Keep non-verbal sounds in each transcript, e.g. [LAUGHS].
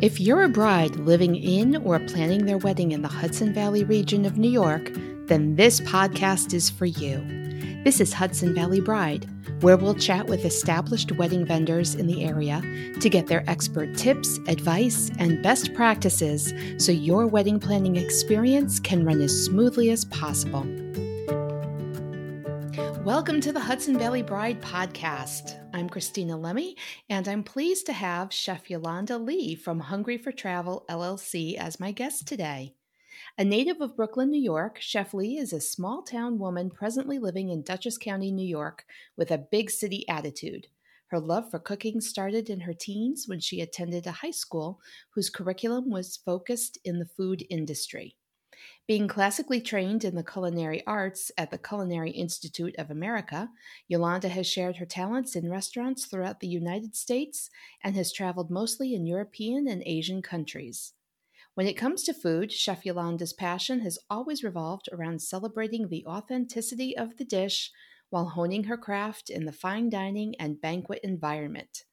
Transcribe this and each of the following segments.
If you're a bride living in or planning their wedding in the Hudson Valley region of New York, then this podcast is for you. This is Hudson Valley Bride, where we'll chat with established wedding vendors in the area to get their expert tips, advice, and best practices so your wedding planning experience can run as smoothly as possible. Welcome to the Hudson Valley Bride podcast. I'm Christina Lemmy, and I'm pleased to have Chef Yolanda Lee from Hungry for Travel LLC as my guest today. A native of Brooklyn, New York, Chef Lee is a small town woman presently living in Dutchess County, New York, with a big city attitude. Her love for cooking started in her teens when she attended a high school whose curriculum was focused in the food industry. Being classically trained in the culinary arts at the Culinary Institute of America, Yolanda has shared her talents in restaurants throughout the United States and has traveled mostly in European and Asian countries. When it comes to food, Chef Yolanda's passion has always revolved around celebrating the authenticity of the dish while honing her craft in the fine dining and banquet environment.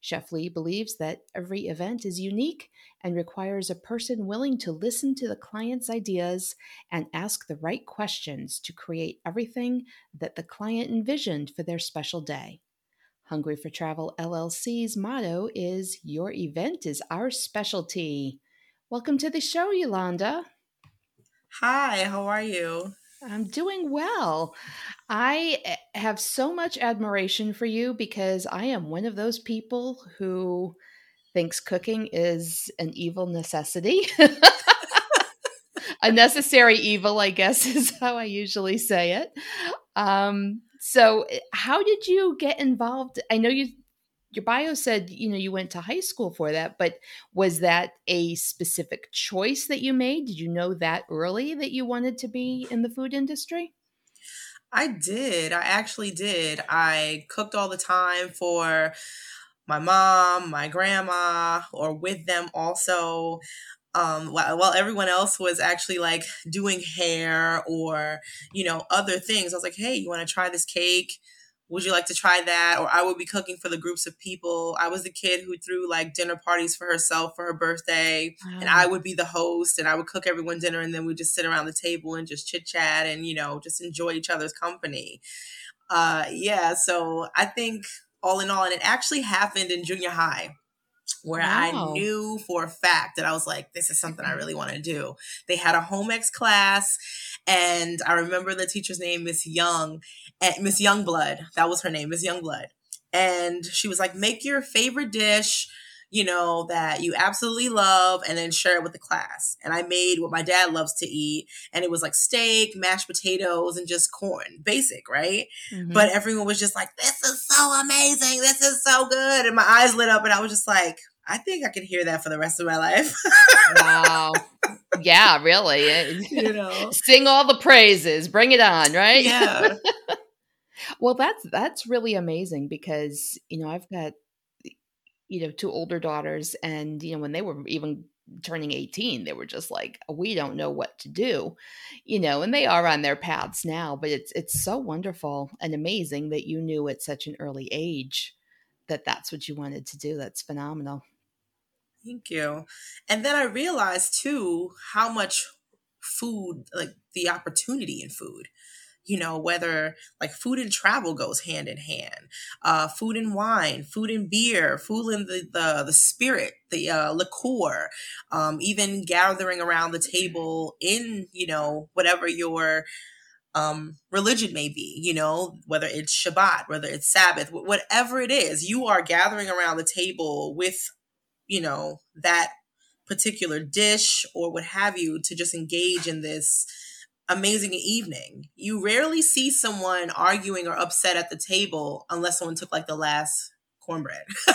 Chef Lee believes that every event is unique and requires a person willing to listen to the client's ideas and ask the right questions to create everything that the client envisioned for their special day. Hungry for Travel LLC's motto is Your event is our specialty. Welcome to the show, Yolanda. Hi, how are you? I'm doing well. I eh, have so much admiration for you because I am one of those people who thinks cooking is an evil necessity. [LAUGHS] a necessary evil, I guess, [LAUGHS] is how I usually say it. Um, so, eh, how did you get involved? I know you your bio said you know you went to high school for that but was that a specific choice that you made? Did you know that early that you wanted to be in the food industry? I did i actually did. I cooked all the time for my mom my grandma or with them also um, while, while everyone else was actually like doing hair or you know other things. I was like hey you want to try this cake would you like to try that? Or I would be cooking for the groups of people. I was the kid who threw like dinner parties for herself for her birthday, wow. and I would be the host, and I would cook everyone dinner, and then we'd just sit around the table and just chit chat and you know just enjoy each other's company. Uh, yeah, so I think all in all, and it actually happened in junior high where wow. I knew for a fact that I was like, this is something I mm-hmm. really want to do. They had a home ec class, and I remember the teacher's name, Miss Young, and Miss Youngblood. That was her name, Miss Youngblood. And she was like, make your favorite dish you know, that you absolutely love and then share it with the class. And I made what my dad loves to eat. And it was like steak, mashed potatoes, and just corn. Basic, right? Mm-hmm. But everyone was just like, this is so amazing. This is so good. And my eyes lit up and I was just like, I think I could hear that for the rest of my life. wow. Yeah, really. [LAUGHS] You know. Sing all the praises. Bring it on, right? Yeah. [LAUGHS] well, that's that's really amazing because, you know, I've got you know, two older daughters. And, you know, when they were even turning 18, they were just like, we don't know what to do, you know, and they are on their paths now. But it's, it's so wonderful and amazing that you knew at such an early age that that's what you wanted to do. That's phenomenal. Thank you. And then I realized too how much food, like the opportunity in food you know whether like food and travel goes hand in hand. Uh, food and wine food and beer food and the the, the spirit the uh, liqueur um, even gathering around the table in you know whatever your um, religion may be, you know, whether it's Shabbat, whether it's Sabbath, whatever it is, you are gathering around the table with, you know, that particular dish or what have you to just engage in this amazing evening. You rarely see someone arguing or upset at the table unless someone took like the last cornbread. [LAUGHS]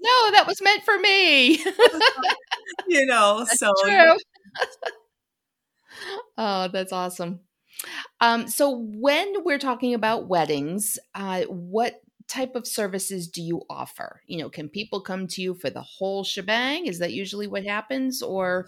no, that was meant for me. [LAUGHS] you know, that's so true. [LAUGHS] oh, that's awesome. Um, so when we're talking about weddings, uh, what type of services do you offer? You know, can people come to you for the whole shebang? Is that usually what happens or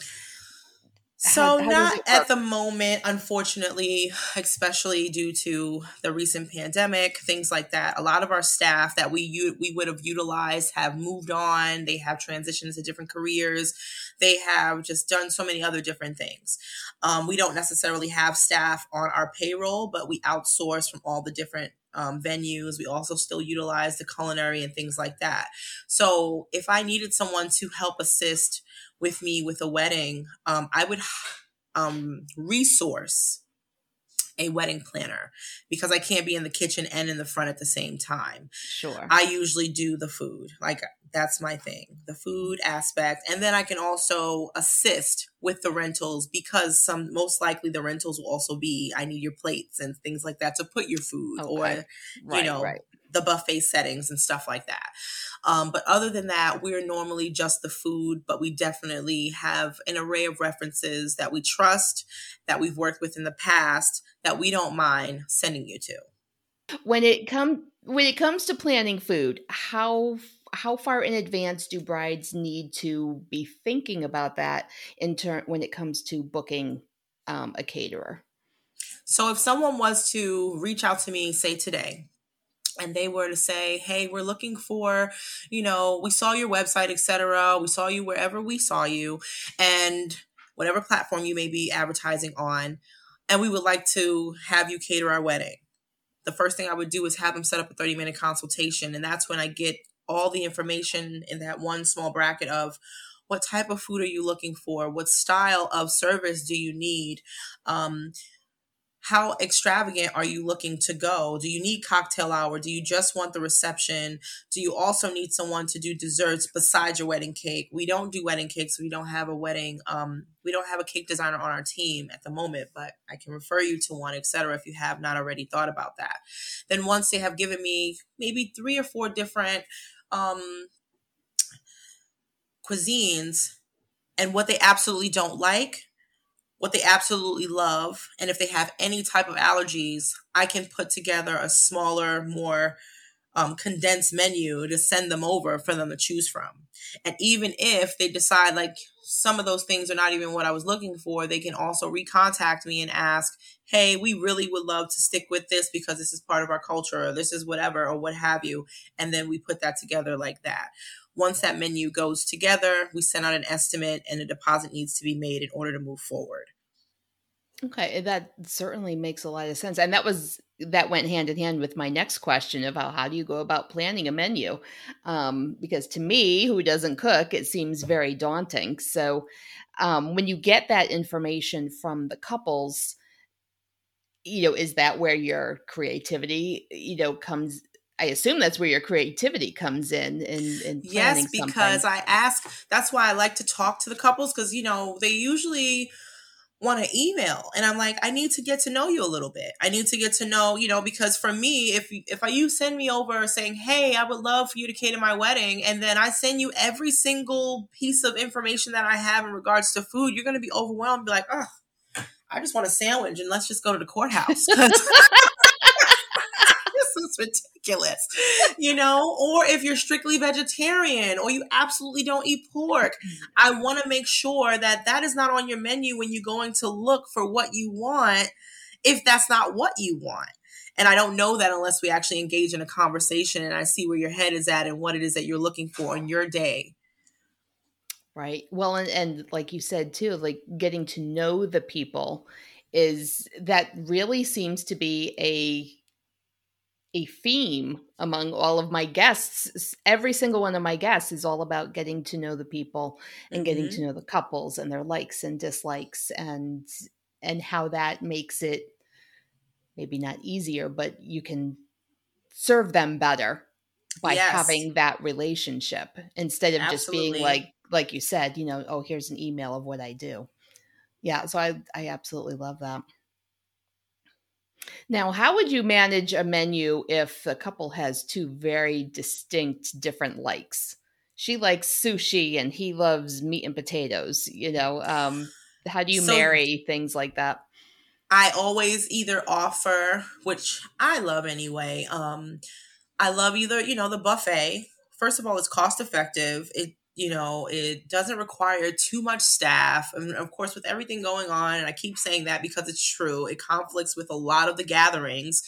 So how, how not at the moment, unfortunately, especially due to the recent pandemic, things like that. A lot of our staff that we we would have utilized have moved on. They have transitioned to different careers. They have just done so many other different things. Um, we don't necessarily have staff on our payroll, but we outsource from all the different um, venues. We also still utilize the culinary and things like that. So if I needed someone to help assist with me with a wedding, um, I would um, resource a wedding planner because I can't be in the kitchen and in the front at the same time. Sure. I usually do the food. Like that's my thing, the food aspect. And then I can also assist with the rentals because some most likely the rentals will also be I need your plates and things like that to put your food okay. or right, you know right. The buffet settings and stuff like that. Um, but other than that, we're normally just the food, but we definitely have an array of references that we trust, that we've worked with in the past, that we don't mind sending you to. When it come when it comes to planning food, how how far in advance do brides need to be thinking about that in turn when it comes to booking um, a caterer? So if someone was to reach out to me, say today, and they were to say hey we're looking for you know we saw your website etc we saw you wherever we saw you and whatever platform you may be advertising on and we would like to have you cater our wedding. The first thing i would do is have them set up a 30 minute consultation and that's when i get all the information in that one small bracket of what type of food are you looking for? What style of service do you need? Um, how extravagant are you looking to go? Do you need cocktail hour? Do you just want the reception? Do you also need someone to do desserts besides your wedding cake? We don't do wedding cakes. We don't have a wedding. Um, we don't have a cake designer on our team at the moment, but I can refer you to one, etc. If you have not already thought about that. Then once they have given me maybe three or four different um, cuisines and what they absolutely don't like, what they absolutely love, and if they have any type of allergies, I can put together a smaller, more um, condensed menu to send them over for them to choose from. And even if they decide like some of those things are not even what I was looking for, they can also recontact me and ask, hey, we really would love to stick with this because this is part of our culture or this is whatever or what have you. And then we put that together like that. Once that menu goes together, we send out an estimate and a deposit needs to be made in order to move forward. Okay, that certainly makes a lot of sense. And that was that went hand in hand with my next question about how do you go about planning a menu? Um, because to me, who doesn't cook, it seems very daunting. So um, when you get that information from the couples, you know, is that where your creativity, you know, comes I assume that's where your creativity comes in in, in yes, because something. I ask. That's why I like to talk to the couples because you know they usually want to email. And i'm like i need to get to know you a little bit. I need to get to know you know because for me if if you send me over saying hey i would love for you to cater my wedding and then i send you every single piece of information that i have in regards to food you're going to be overwhelmed be like oh i just want a sandwich and let's just go to the courthouse [LAUGHS] is ridiculous. You know, or if you're strictly vegetarian or you absolutely don't eat pork, mm-hmm. I want to make sure that that is not on your menu when you're going to look for what you want if that's not what you want. And I don't know that unless we actually engage in a conversation and I see where your head is at and what it is that you're looking for in your day. Right. Well, and, and like you said too, like getting to know the people is that really seems to be a a theme among all of my guests. Every single one of my guests is all about getting to know the people and mm-hmm. getting to know the couples and their likes and dislikes and and how that makes it maybe not easier, but you can serve them better by yes. having that relationship instead of Absolutely. just being like like you said, you know, oh, here's an email of what I do. Yeah, so I I absolutely love that. Now, how would you manage a menu if a couple has two very distinct different likes? She likes sushi and he loves meat and potatoes, you know. Um, how do you so, marry things like that? I always either offer, which I love anyway. Um, I love either, you know, the buffet. First of all, it's cost effective. It you know, it doesn't require too much staff. And of course, with everything going on, and I keep saying that because it's true, it conflicts with a lot of the gatherings.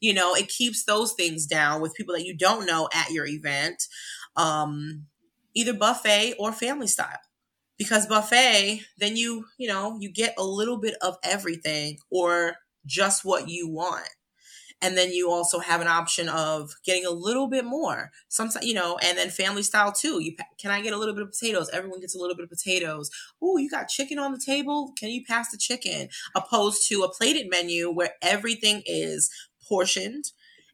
You know, it keeps those things down with people that you don't know at your event, um, either buffet or family style. Because buffet, then you, you know, you get a little bit of everything or just what you want and then you also have an option of getting a little bit more. Sometimes you know and then family style too. You can i get a little bit of potatoes? Everyone gets a little bit of potatoes. Oh you got chicken on the table? Can you pass the chicken? Opposed to a plated menu where everything is portioned.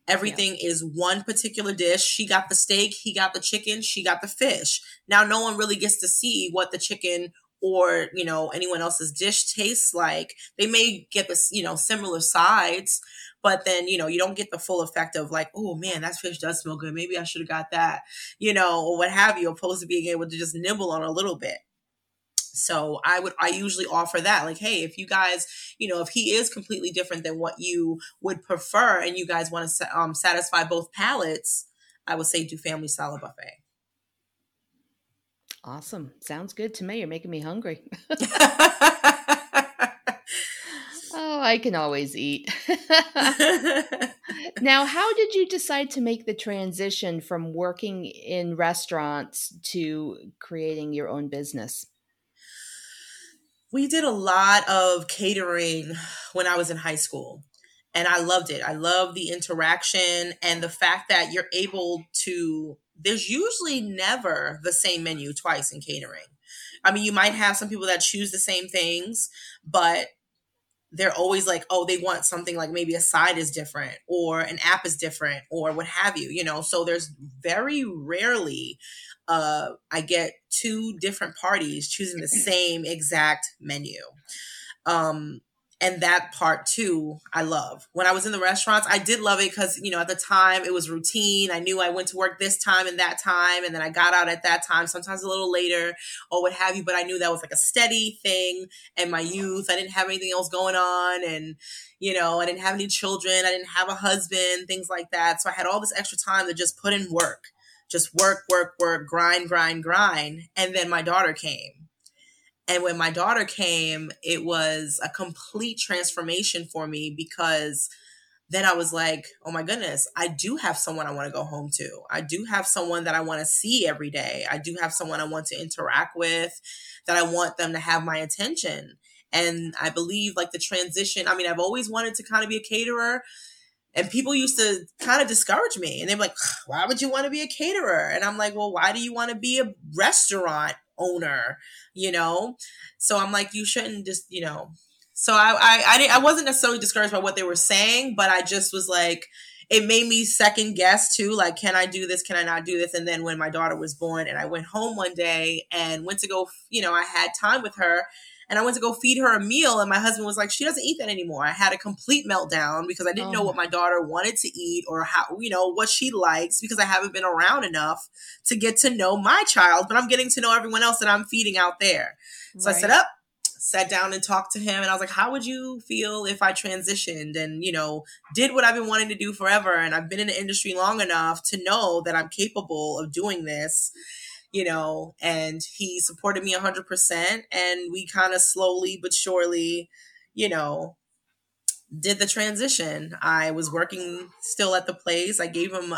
Everything yeah. is one particular dish. She got the steak he got the chicken she got the fish. Now no one really gets to see what the chicken or you know anyone else's dish tastes like they may get this you know similar sides but then you know you don't get the full effect of like oh man that fish does smell good. Maybe i should have got that you know or what have you opposed to being able to just nibble on a little bit. So i would i usually offer that like hey if you guys you know if he is completely different than what you would prefer and you guys want to um, satisfy both palates i would say do family style buffet awesome sounds good to me you're making me hungry [LAUGHS] Oh, I can always eat. [LAUGHS] now, how did you decide to make the transition from working in restaurants to creating your own business? We did a lot of catering when I was in high school, and I loved it. I love the interaction and the fact that you're able to, there's usually never the same menu twice in catering. I mean, you might have some people that choose the same things, but they're always like, oh, they want something like maybe a side is different or an app is different or what have you, you know. So there's very rarely uh I get two different parties choosing the [LAUGHS] same exact menu. Um and that part too i love. When i was in the restaurants i did love it because you know at the time it was routine. I knew i went to work this time and that time and then i got out at that time sometimes a little later or what have you but i knew that was like a steady thing and my youth. I didn't have anything else going on and you know i didn't have any children i didn't have a husband things like that. So i had all this extra time to just put in work just work work work grind grind grind and then my daughter came and when my daughter came, it was a complete transformation for me because then I was like, oh my goodness, I do have someone I want to go home to. I do have someone that I want to see every day. I do have someone I want to interact with, that I want them to have my attention. And I believe like the transition, I mean, I've always wanted to kind of be a caterer. And people used to kind of discourage me. And they're like, why would you want to be a caterer? And I'm like, well, why do you want to be a restaurant owner, you know? So I'm like, you shouldn't just, you know. So I, I, I, didn't, I wasn't necessarily discouraged by what they were saying, but I just was like, it made me second guess too like can i do this can i not do this and then when my daughter was born and i went home one day and went to go you know i had time with her and I went to go feed her a meal, and my husband was like, "She doesn't eat that anymore." I had a complete meltdown because I didn't oh. know what my daughter wanted to eat or how you know what she likes because I haven't been around enough to get to know my child, but I'm getting to know everyone else that I'm feeding out there. So right. I set up sat down and talked to him and I was like, how would you feel if I transitioned and, you know, did what I've been wanting to do forever and I've been in the industry long enough to know that I'm capable of doing this you know, and he supported me 100%. And we kind of slowly but surely, you know, did the transition. I was working still at the place. I gave him.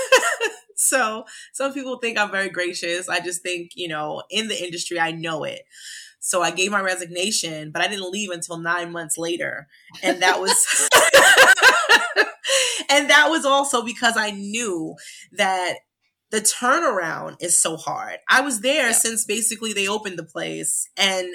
[LAUGHS] so some people think I'm very gracious. I just think, you know, in the industry, I know it. So I gave my resignation, but I didn't leave until nine months later. And that was. [LAUGHS] [LAUGHS] and that was also because I knew that the turnaround is so hard. I was there yeah. since basically they opened the place and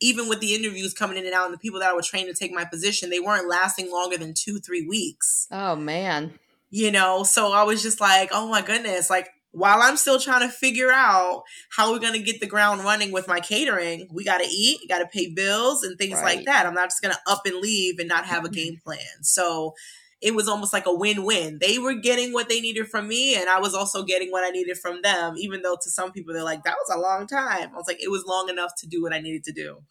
even with the interviews coming in and out and the people that I was trained to take my position, they weren't lasting longer than two, three weeks. Oh man. You know, so I was just like, oh my goodness, like while I'm still trying to figure out how we're gonna get the ground running with my catering, we gotta eat, gotta pay bills and things right. like that. I'm not just gonna up and leave and not have a mm-hmm. game plan. So it was almost like a win-win. They were getting what they needed from me and I was also getting what I needed from them, even though to some people they're like, that was a long time. I was like, it was long enough to do what I needed to do.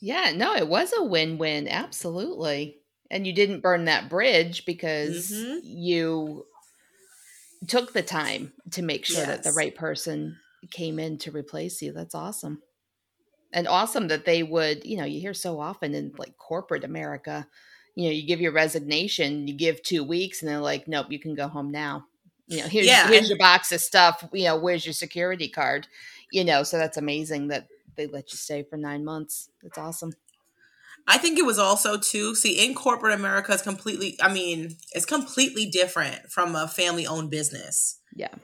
Yeah, no, it was a win-win, absolutely. And you didn't burn that bridge because mm-hmm. you took the time to make sure yes. that the right person came in to replace you. That's awesome. And awesome that they would, you know, you hear so often in like corporate America, you know, you give your resignation, you give two weeks, and they're like, nope, you can go home now. You know, here's, yeah, here's your box of stuff. You know, where's your security card? You know, so that's amazing that they let you stay for nine months. That's awesome. I think it was also too. See, in corporate America, it's completely. I mean, it's completely different from a family-owned business. Yeah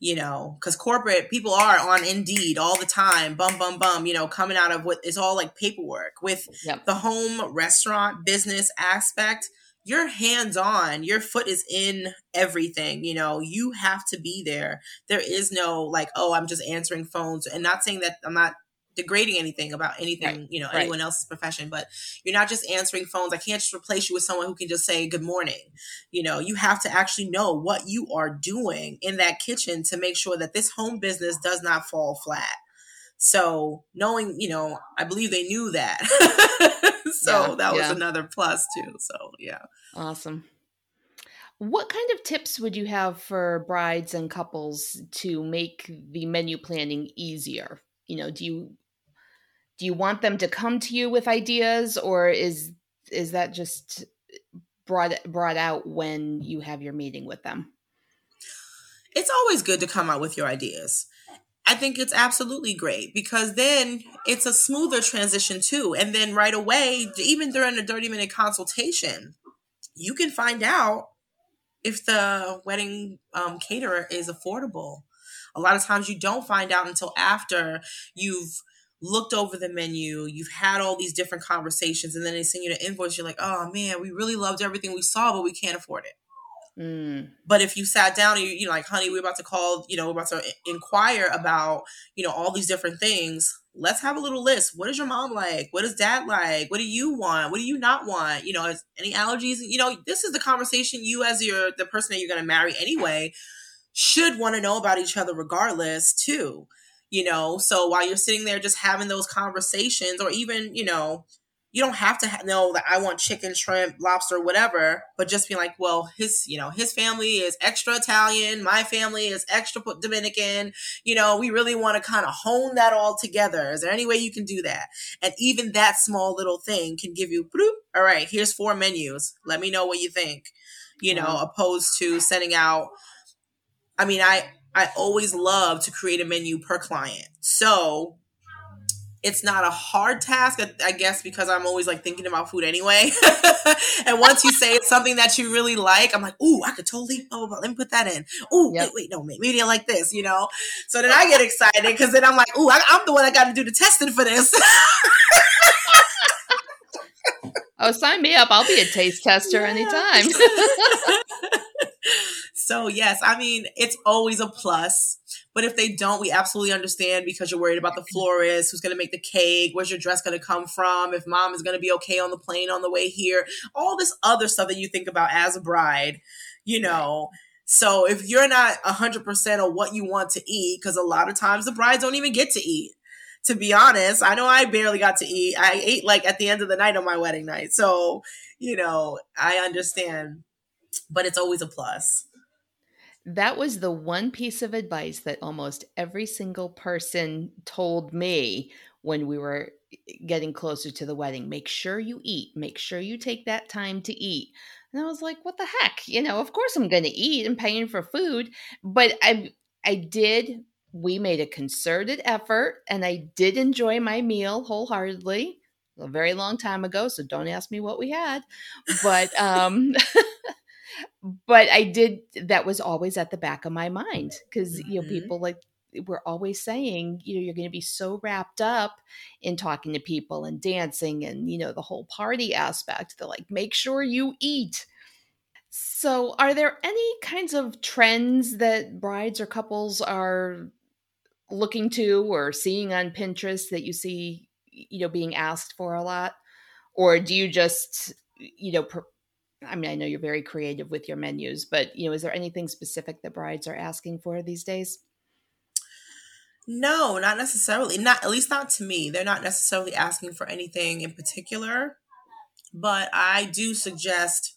you know, because corporate people are on Indeed all the time, bum, bum, bum, you know, coming out of what is all like paperwork. With yep. the home restaurant business aspect, you're hands on, your foot is in everything, you know, you have to be there. There is no like, oh, I'm just answering phones and not saying that I'm not degrading anything about anything, right. you know, right. anyone else's profession, but you're not just answering phones. I can't just replace you with someone who can just say good morning. You know, you have to actually know what you are doing in that kitchen to make sure that this home business does not fall flat. So knowing, you know, I believe they knew that. [LAUGHS] so yeah, that was yeah. another plus too. So yeah. Awesome. What kind of tips would you have for brides and couples to make the menu planning easier? You know, do you do you want them to come to you with ideas or is is that just brought brought out when you have your meeting with them? It's always good to come out with your ideas. I think it's absolutely great because then it's a smoother transition too and then right away even during a 30 minute consultation you can find out if the wedding um, caterer is affordable. A lot of times you don't find out until after you've looked over the menu, you've had all these different conversations, and then they send you the invoice. You're like, oh man, we really loved everything we saw, but we can't afford it. Mm. But if you sat down and you, you know, like, honey, we're about to call, you know, we're about to inquire about, you know, all these different things. Let's have a little list. What is your mom like? What is dad like? What do you want? What do you not want? You know, is any allergies? You know, this is the conversation you, as your the person that you're going to marry anyway, should want to know about each other regardless, too you know so while you're sitting there just having those conversations or even you know you don't have to ha- know that I want chicken, shrimp, lobster, whatever, but just be like, well, his, you know, his family is extra Italian, my family is extra Dominican. You know, we really want to kind of hone that all together. Is there any way you can do that? And even that small little thing can give you, all right, here's four menus. Let me know what you think. You know, mm-hmm. opposed to sending out. I mean, I I always love to create a menu per client. So it's not a hard task, I guess, because I'm always like thinking about food anyway. [LAUGHS] and once you say it's [LAUGHS] something that you really like, I'm like, ooh, I could totally, oh, let me put that in. Ooh, yep. wait, wait, no, maybe I like this, you know? So then I get excited because then I'm like, ooh, I, am the one that got to do the testing for this. [LAUGHS] oh, sign me up. I'll be a taste tester yeah. anytime. So, yes, I mean, it's always a plus. But if they don't, we absolutely understand because you're worried about the florist, who's going to make the cake, where's your dress going to come from, if mom is going to be okay on the plane on the way here, all this other stuff that you think about as a bride, you know. So if you're not 100% of what you want to eat, because a lot of times the brides don't even get to eat. To be honest, I know I barely got to eat. I ate like at the end of the night on my wedding night. So, you know, I understand, but it's always a plus. That was the one piece of advice that almost every single person told me when we were getting closer to the wedding. Make sure you eat. Make sure you take that time to eat. And I was like, what the heck? You know, of course I'm going to eat. I'm paying for food. But I I did we made a concerted effort and I did enjoy my meal wholeheartedly a very long time ago, so don't ask me what we had. But um [LAUGHS] but I did that was always at the back of my mind because mm-hmm. you know mm-hmm. people like we're always saying you know you're going to be so wrapped up in talking to people and dancing and you know the whole party aspect they're like make sure you eat so are there any kinds of trends that brides or couples are looking to or seeing on pinterest that you see you know being asked for a lot or do you just you know pr- I mean, I know you're very creative with your menus, but you know, is there anything specific that brides are asking for these days? No, not necessarily. Not at least not to me. They're not necessarily asking for anything in particular, but I do suggest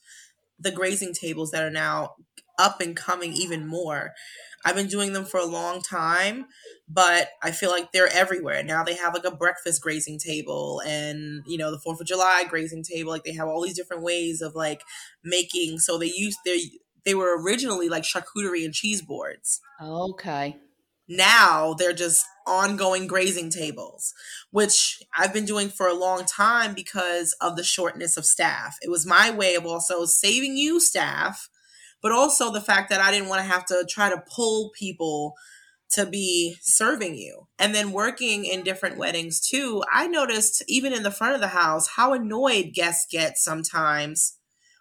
the grazing tables that are now up and coming even more. I've been doing them for a long time, but I feel like they're everywhere. Now they have like a breakfast grazing table and, you know, the 4th of July grazing table. Like they have all these different ways of like making. So they used, they they were originally like charcuterie and cheese boards. Okay. Now they're just ongoing grazing tables, which I've been doing for a long time because of the shortness of staff. It was my way of also saving you staff, but also the fact that I didn't want to have to try to pull people to be serving you. And then working in different weddings too, I noticed even in the front of the house how annoyed guests get sometimes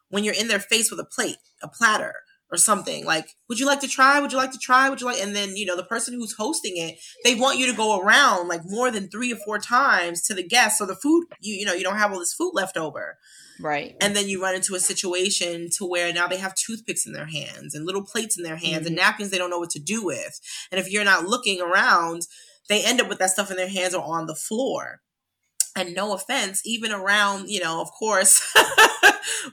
when you're in their face with a plate, a platter or something. Like would you like to try? Would you like to try? Would you like and then you know the person who's hosting it they want you to go around like more than three or four times to the guests so the food you you know you don't have all this food left over right and then you run into a situation to where now they have toothpicks in their hands and little plates in their hands mm-hmm. and napkins they don't know what to do with and if you're not looking around they end up with that stuff in their hands or on the floor and no offense even around you know of course [LAUGHS]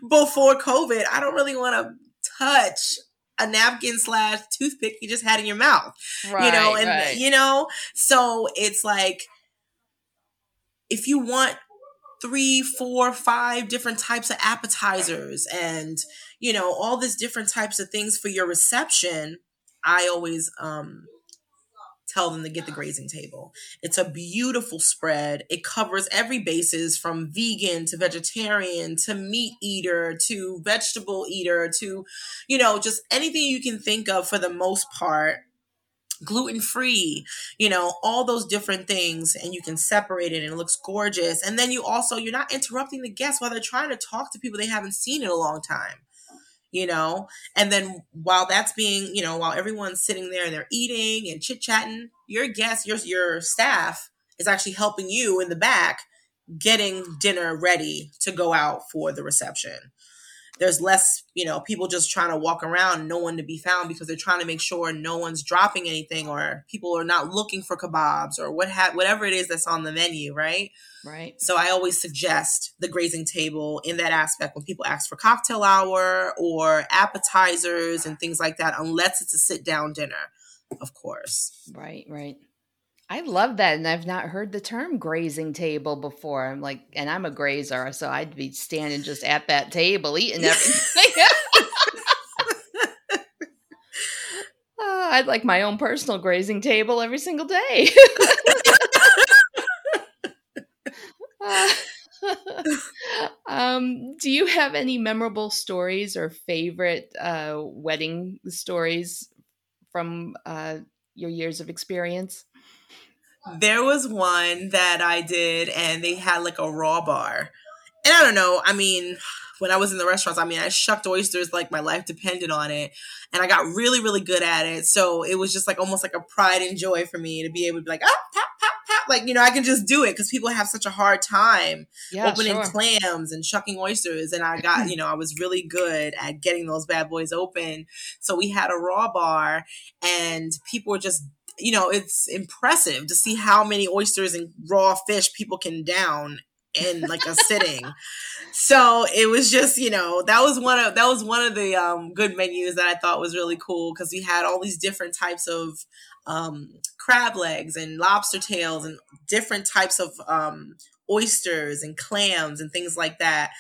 before COVID, I don't really want to touch a napkin slash toothpick you just had in your mouth. Right, you know, and right. you know, so it's like if you want three, four, five different types of appetizers and you know, all these different types of things for your reception, I always um tell them to get the grazing table. It's a beautiful spread. It covers every basis from vegan to vegetarian to meat eater to vegetable eater to, you know, just anything you can think of for the most part gluten free, you know, all those different things, and you can separate it and it looks gorgeous. And then you also, you're not interrupting the guests while they're trying to talk to people they haven't seen in a long time you know and then while that's being you know while everyone's sitting there and they're eating and chit-chatting your guests, your your staff is actually helping you in the back getting dinner ready to go out for the reception there's less you know people just trying to walk around no one to be found because they're trying to make sure no one's dropping anything or people are not looking for kebabs or what ha- whatever it is that's on the menu right Right. So I always suggest the grazing table in that aspect when people ask for cocktail hour or appetizers and things like that, unless it's a sit down dinner, of course. Right, right. I love that. And I've not heard the term grazing table before. I'm like, and I'm a grazer, so I'd be standing just at that table eating [LAUGHS] everything. uh, [LAUGHS] I'd like my own personal grazing table every single day. [LAUGHS] um, do you have any memorable stories or favorite uh, wedding stories from uh, your years of experience? There was one that I did, and they had like a raw bar. And I don't know, I mean, when I was in the restaurants, I mean, I shucked oysters like my life depended on it. And I got really, really good at it. So it was just like almost like a pride and joy for me to be able to be like, oh, pop, pop, pop. Like, you know, I can just do it because people have such a hard time yeah, opening sure. clams and shucking oysters. And I [CLEARS THROAT] got, you know, I was really good at getting those bad boys open. So we had a raw bar and people were just you know, it's impressive to see how many oysters and raw fish people can down in like a sitting. [LAUGHS] So it was just, you know, that was one of that was one of the um, good menus that I thought was really cool because we had all these different types of um, crab legs and lobster tails and different types of um, oysters and clams and things like that.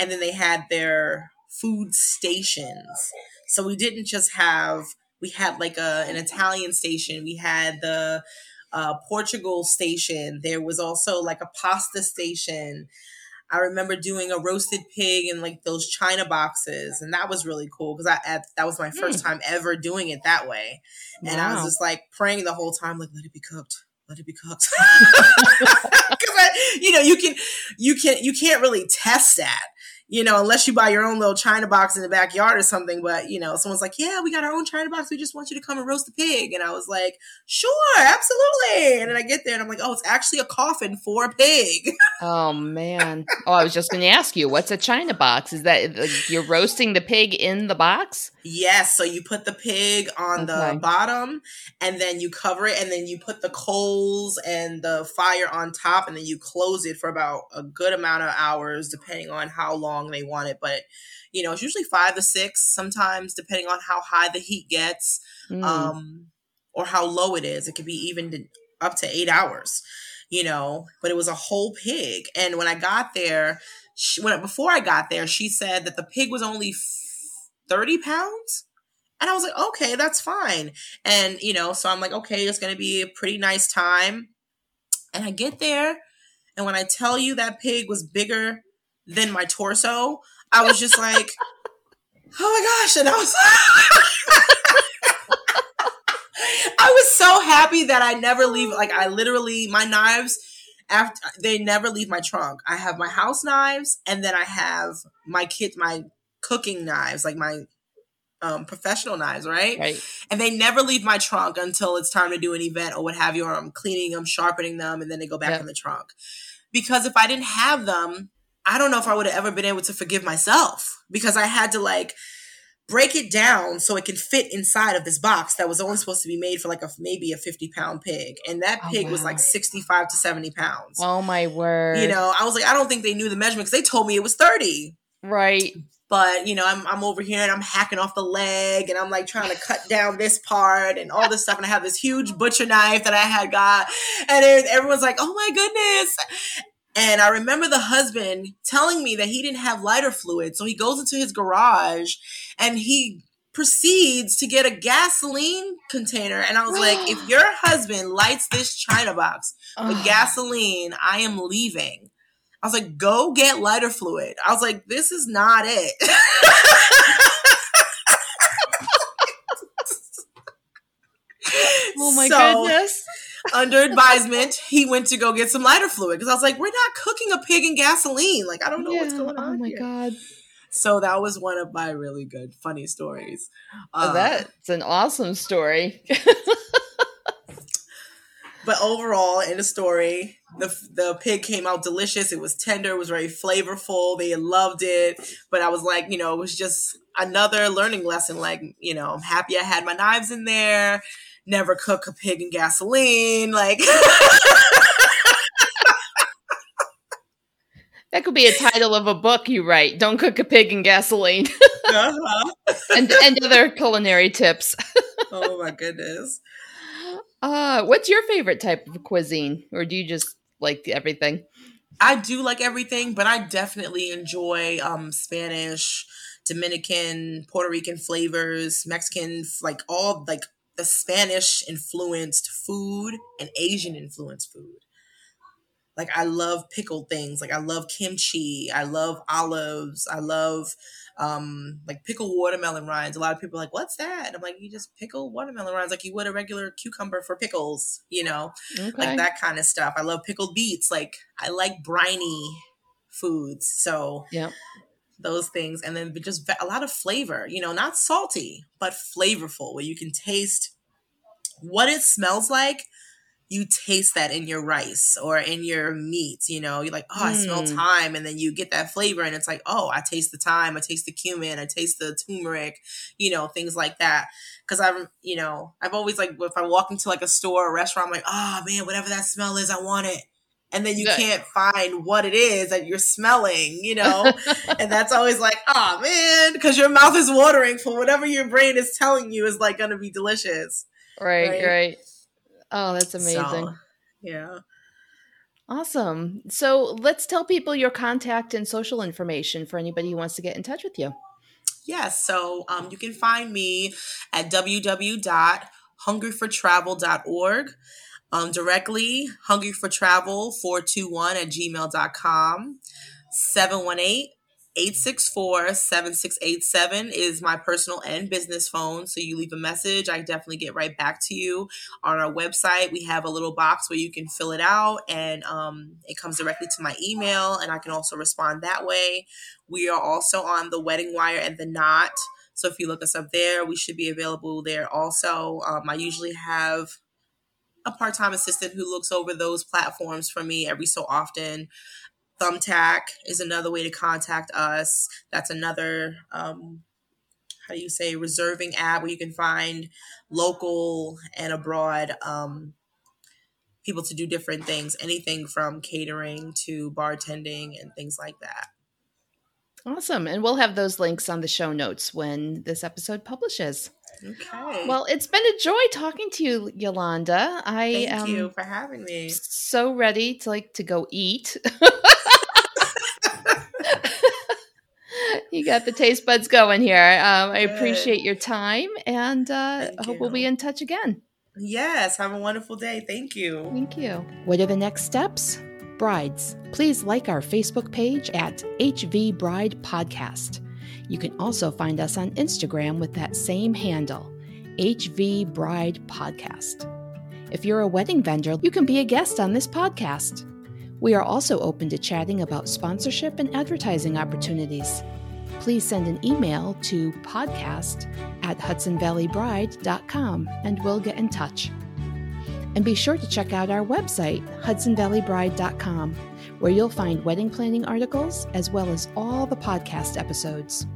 And then they had their food stations. So we didn't just have we had like a an Italian station. We had the uh, Portugal station. There was also like a pasta station. I remember doing a roasted pig in like those china boxes, and that was really cool because I at, that was my first mm. time ever doing it that way, and wow. I was just like praying the whole time, like let it be cooked, let it be cooked, [LAUGHS] [LAUGHS] because you know you can you can you can't really test that you know, unless you buy your own little china box in the backyard or something. But, you know, someone's like, yeah, we got our own china box. We just want you to come and roast the pig. And I was like, sure, absolutely. And then I get there and I'm like, oh, it's actually a coffin for a pig. [LAUGHS] oh, man. Oh, I was just going to ask you, what's a china box? Is that like, you're roasting the pig in the box? Yes. So you put the pig on okay. the bottom and then you cover it and then you put the coals and the fire on top and then you close it for about a good amount of hours, depending on how long long they want it, but you know, it's usually five to six, sometimes depending on how high the heat gets, mm. um, or how low it is. It could be even up to eight hours, you know. But it was a whole pig, and when I got there, she, when before I got there, she said that the pig was only thirty pounds. And I was like, okay, that's fine. And, you know, so I'm like, okay, it's going to be a pretty nice time. And I get there, and when I tell you that pig was bigger than my torso, I was just like, [LAUGHS] oh my gosh. And I was [LAUGHS] I was so happy that I never leave like I literally my knives after they never leave my trunk. I have my house knives and then I have my kids my cooking knives, like my um, professional knives, right? Right. And they never leave my trunk until it's time to do an event or what have you, or I'm cleaning them, sharpening them, and then they go back yep. in the trunk. Because if I didn't have them, I don't know if I would have ever been able to forgive myself because I had to like break it down so it can fit inside of this box that was only supposed to be made for like a maybe a 50 pound pig. And that oh, pig oh, wow. was like 65 to 70 pounds. Oh my word. You know i was like i don't think they knew the measurement because they told me it was 30 right. But you know I'm, I'm over here and i'm hacking off the leg and i'm like trying to cut down this part and all this stuff. And i have this huge butcher knife that i had got. And everyone's like oh my goodness and I remember the husband telling me that he didn't have lighter fluid. So he goes into his garage and he proceeds to get a gasoline container. And I was like, if [GASPS] your husband lights this China box with gasoline, I am leaving. I was like, go get lighter fluid. I was like, this is not it. [LAUGHS] oh my so, goodness under advisement, he went to go get some lighter fluid because I was like, we're not cooking a pig in gasoline. Like, I don't know yeah. what's going oh on. Oh my here. God. So that was one of my really good, funny stories. Uh, That's an awesome story. [LAUGHS] but overall, in the story, the the pig came out delicious. It was tender. It was very flavorful. They loved it. But I was like, you know, it was just another learning lesson. Like, you know, I'm happy I had my knives in there never cook a pig in gasoline. Like [LAUGHS] that could be a title of a book you write. Don't cook a pig in gasoline. [LAUGHS] uh-huh. and and other culinary tips. [LAUGHS] oh my goodness. Uh, what's your favorite type of cuisine, or do you just like everything? I do like everything, but I definitely enjoy um, Spanish, Dominican, Puerto Rican flavors, Mexican, like all like the Spanish influenced food and Asian influenced food. Like I love pickled things. Like I love kimchi. I love olives. I love um like pickled watermelon rinds. A lot of people are like, "What's that?" And I'm like, "You just pickle watermelon rinds like you would a regular cucumber for pickles." You know, okay. like that kind of stuff. I love pickled beets. Like I like briny foods. So yeah, those things and then just a lot of flavor you know not salty but flavorful where you can taste what it smells like you taste that in your rice or in your meat you know you're like oh i smell mm. thyme and then you get that flavor and it's like oh i taste the thyme i taste the cumin i taste the turmeric you know things like that because i'm you know i've always like if i walk into like a store or restaurant i'm like oh man whatever that smell is i want it and then you Good. can't find what it is that you're smelling, you know? [LAUGHS] and that's always like, oh man, because your mouth is watering for whatever your brain is telling you is like going to be delicious. Right, right, right, Oh, that's amazing. So, yeah. Awesome. So let's tell people your contact and social information for anybody who wants to get in touch with you. Yes. So um, you can find me at www.hungryfortravel.org um, directly hungry for travel 421 at gmail.com 718 864 7687 is my personal and business phone. So you leave a message, I definitely get right back to you. On our website, we have a little box where you can fill it out and um, it comes directly to my email, and I can also respond that way. We are also on the Wedding Wire and the Knot. So if you look us up there, we should be available there also. Um, I usually have a part time assistant who looks over those platforms for me every so often. Thumbtack is another way to contact us. That's another, um, how do you say, reserving app where you can find local and abroad um, people to do different things, anything from catering to bartending and things like that. Awesome. And we'll have those links on the show notes when this episode publishes. Okay. Well, it's been a joy talking to you, Yolanda. I Thank am you for having me. so ready to like to go eat. [LAUGHS] you got the taste buds going here. Um, I Good. appreciate your time, and uh, I Thank hope we'll be in touch again. Yes. Have a wonderful day. Thank you. Thank you. What are the next steps? Brides, please like our Facebook page at HV Bride Podcast. You can also find us on Instagram with that same handle, HV Bride Podcast. If you're a wedding vendor, you can be a guest on this podcast. We are also open to chatting about sponsorship and advertising opportunities. Please send an email to podcast at hudsonvalleybride.com and we'll get in touch. And be sure to check out our website, hudsonvalleybride.com, where you'll find wedding planning articles as well as all the podcast episodes.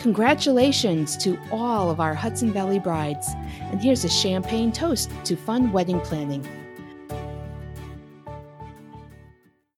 Congratulations to all of our Hudson Valley brides, and here's a champagne toast to fun wedding planning.